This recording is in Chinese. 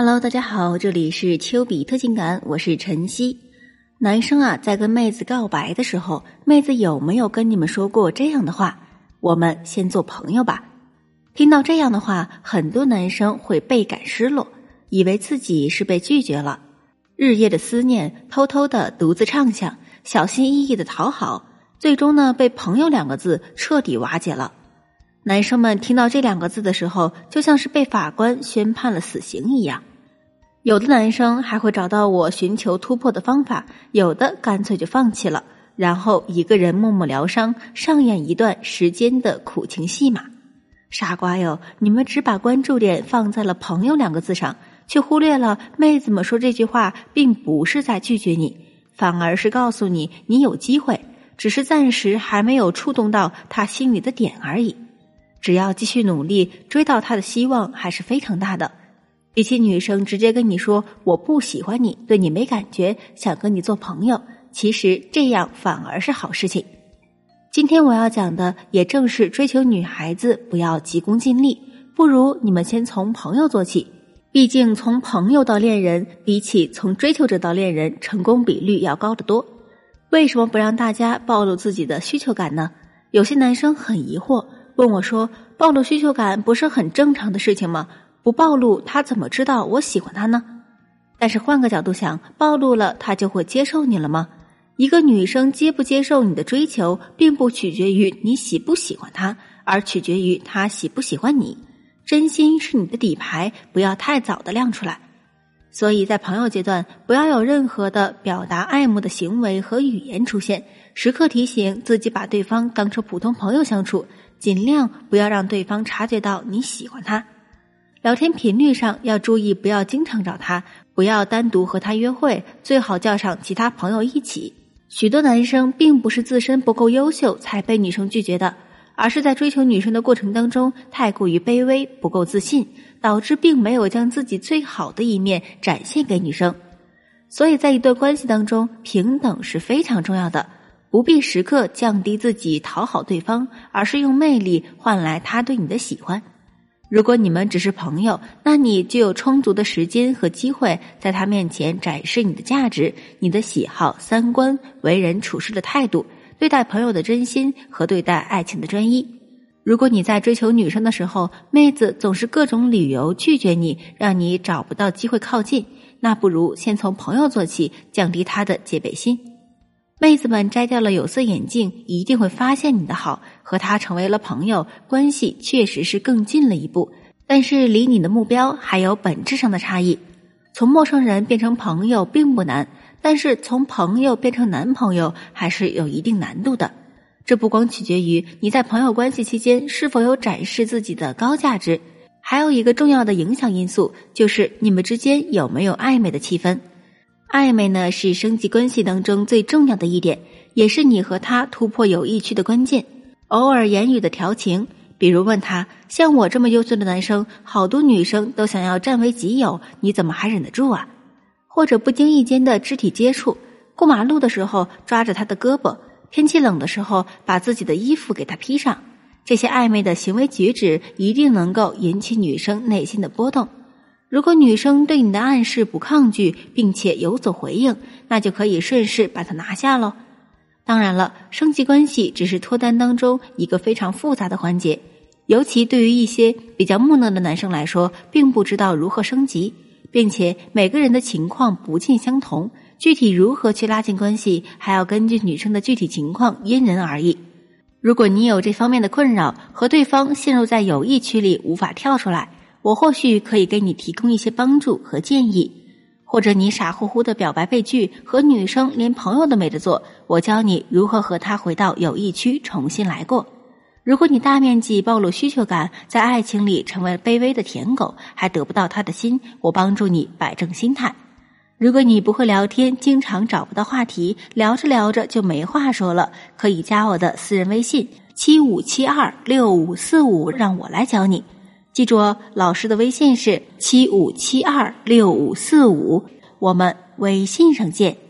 Hello，大家好，这里是丘比特情感，我是晨曦。男生啊，在跟妹子告白的时候，妹子有没有跟你们说过这样的话？我们先做朋友吧。听到这样的话，很多男生会倍感失落，以为自己是被拒绝了。日夜的思念，偷偷的独自畅想，小心翼翼的讨好，最终呢，被“朋友”两个字彻底瓦解了。男生们听到这两个字的时候，就像是被法官宣判了死刑一样。有的男生还会找到我寻求突破的方法，有的干脆就放弃了，然后一个人默默疗伤，上演一段时间的苦情戏码。傻瓜哟，你们只把关注点放在了“朋友”两个字上，却忽略了妹子们说这句话并不是在拒绝你，反而是告诉你你有机会，只是暂时还没有触动到他心里的点而已。只要继续努力，追到他的希望还是非常大的。比起女生直接跟你说我不喜欢你，对你没感觉，想跟你做朋友，其实这样反而是好事情。今天我要讲的也正是追求女孩子不要急功近利，不如你们先从朋友做起。毕竟从朋友到恋人，比起从追求者到恋人，成功比率要高得多。为什么不让大家暴露自己的需求感呢？有些男生很疑惑，问我说：“暴露需求感不是很正常的事情吗？”不暴露，他怎么知道我喜欢他呢？但是换个角度想，暴露了，他就会接受你了吗？一个女生接不接受你的追求，并不取决于你喜不喜欢她，而取决于她喜不喜欢你。真心是你的底牌，不要太早的亮出来。所以在朋友阶段，不要有任何的表达爱慕的行为和语言出现，时刻提醒自己把对方当成普通朋友相处，尽量不要让对方察觉到你喜欢他。聊天频率上要注意，不要经常找他，不要单独和他约会，最好叫上其他朋友一起。许多男生并不是自身不够优秀才被女生拒绝的，而是在追求女生的过程当中太过于卑微，不够自信，导致并没有将自己最好的一面展现给女生。所以在一段关系当中，平等是非常重要的，不必时刻降低自己讨好对方，而是用魅力换来他对你的喜欢。如果你们只是朋友，那你就有充足的时间和机会在他面前展示你的价值、你的喜好、三观、为人处事的态度、对待朋友的真心和对待爱情的专一。如果你在追求女生的时候，妹子总是各种理由拒绝你，让你找不到机会靠近，那不如先从朋友做起，降低她的戒备心。妹子们摘掉了有色眼镜，一定会发现你的好。和他成为了朋友，关系确实是更近了一步，但是离你的目标还有本质上的差异。从陌生人变成朋友并不难，但是从朋友变成男朋友还是有一定难度的。这不光取决于你在朋友关系期间是否有展示自己的高价值，还有一个重要的影响因素就是你们之间有没有暧昧的气氛。暧昧呢，是升级关系当中最重要的一点，也是你和他突破友谊区的关键。偶尔言语的调情，比如问他：“像我这么优秀的男生，好多女生都想要占为己有，你怎么还忍得住啊？”或者不经意间的肢体接触，过马路的时候抓着他的胳膊，天气冷的时候把自己的衣服给他披上，这些暧昧的行为举止一定能够引起女生内心的波动。如果女生对你的暗示不抗拒，并且有所回应，那就可以顺势把她拿下喽。当然了，升级关系只是脱单当中一个非常复杂的环节，尤其对于一些比较木讷的男生来说，并不知道如何升级，并且每个人的情况不尽相同，具体如何去拉近关系，还要根据女生的具体情况因人而异。如果你有这方面的困扰，和对方陷入在友谊区里无法跳出来。我或许可以给你提供一些帮助和建议，或者你傻乎乎的表白被拒，和女生连朋友都没得做，我教你如何和她回到友谊区重新来过。如果你大面积暴露需求感，在爱情里成为卑微的舔狗，还得不到他的心，我帮助你摆正心态。如果你不会聊天，经常找不到话题，聊着聊着就没话说了，可以加我的私人微信七五七二六五四五，让我来教你。记住哦，老师的微信是七五七二六五四五，我们微信上见。